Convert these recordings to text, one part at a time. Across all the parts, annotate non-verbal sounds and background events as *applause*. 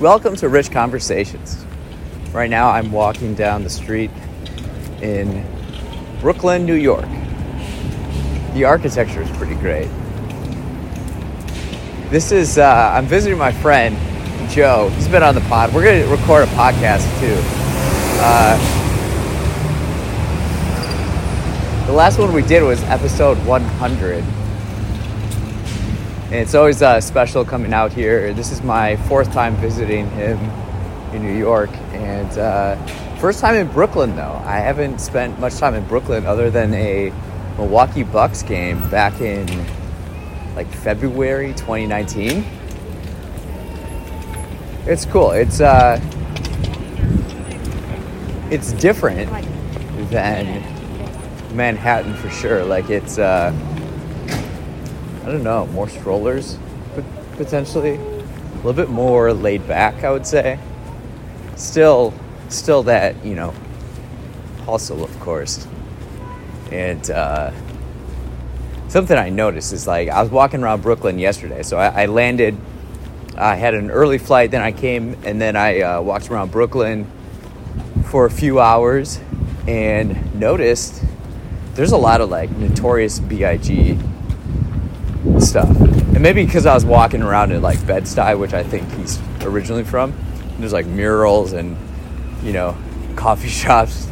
Welcome to Rich Conversations. Right now, I'm walking down the street in Brooklyn, New York. The architecture is pretty great. This is, uh, I'm visiting my friend, Joe. He's been on the pod. We're going to record a podcast too. Uh, the last one we did was episode 100. And it's always uh, special coming out here. This is my fourth time visiting him in New York, and uh, first time in Brooklyn though. I haven't spent much time in Brooklyn other than a Milwaukee Bucks game back in like February 2019. It's cool. It's uh, it's different than Manhattan for sure. Like it's uh, I don't know, more strollers but potentially, a little bit more laid back. I would say. Still, still that you know, hustle of course, and uh, something I noticed is like I was walking around Brooklyn yesterday, so I, I landed. I had an early flight, then I came, and then I uh, walked around Brooklyn for a few hours, and noticed there's a lot of like notorious B.I.G stuff. And maybe because I was walking around in like Bed-Stuy, which I think he's originally from. There's like murals and, you know, *laughs* coffee shops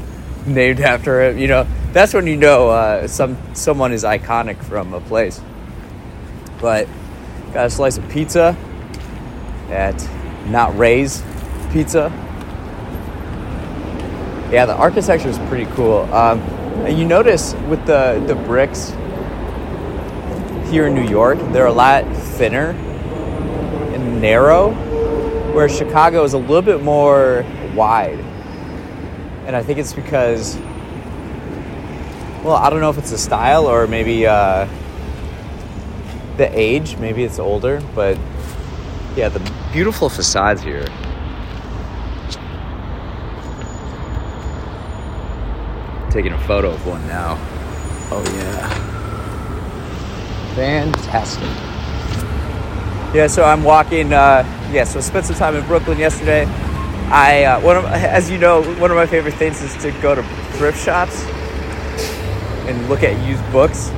named after him. You know, that's when you know uh, some someone is iconic from a place. But got a slice of pizza at Not Ray's Pizza. Yeah, the architecture is pretty cool. Um, and you notice with the the bricks here in New York, they're a lot thinner and narrow, where Chicago is a little bit more wide. And I think it's because, well, I don't know if it's the style or maybe uh, the age. Maybe it's older, but yeah, the beautiful facades here. Taking a photo of one now. Oh, yeah. Fantastic. Yeah, so I'm walking. Uh, yeah, so I spent some time in Brooklyn yesterday. I uh, one of, *laughs* as you know, one of my favorite things is to go to thrift shops and look at used books.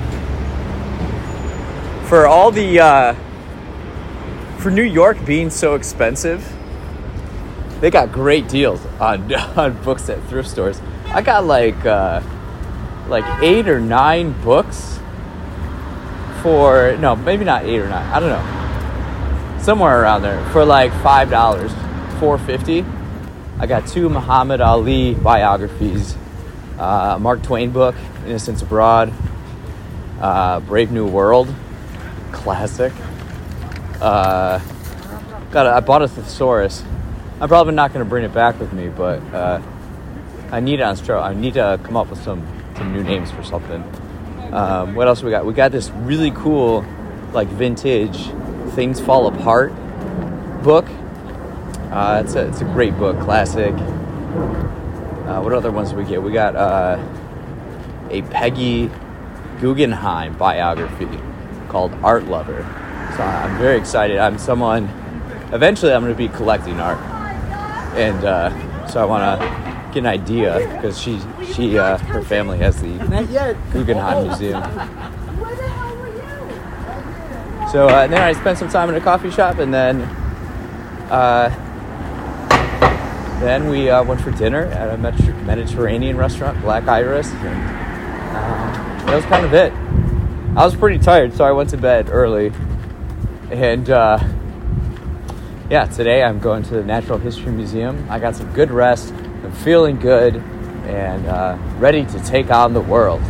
For all the uh, for New York being so expensive, they got great deals on *laughs* on books at thrift stores. I got like uh, like eight or nine books for no, maybe not eight or nine. I don't know, somewhere around there for like five dollars, four fifty. I got two Muhammad Ali biographies, uh, Mark Twain book, Innocents Abroad, uh, Brave New World, classic. Uh, got a, I bought a thesaurus. I'm probably not going to bring it back with me, but uh, I need it on. I need to come up with some some new names for something. Um, what else we got? We got this really cool, like vintage "Things Fall Apart" book. Uh, it's a it's a great book, classic. Uh, what other ones do we get? We got uh, a Peggy Guggenheim biography called Art Lover. So I'm very excited. I'm someone. Eventually, I'm going to be collecting art, and uh, so I want to get an idea because she she uh, her family has the Guggenheim Museum. So uh, then I spent some time in a coffee shop, and then uh, then we uh, went for dinner at a Mediterranean restaurant, Black Iris, and uh, that was kind of it. I was pretty tired, so I went to bed early, and uh, yeah, today I'm going to the Natural History Museum. I got some good rest. I'm feeling good and uh, ready to take on the world.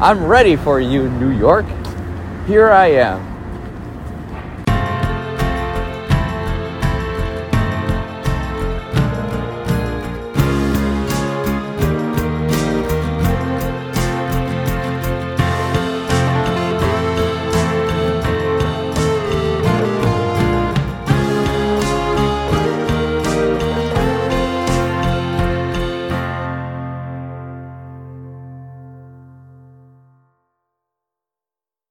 I'm ready for you, New York. Here I am.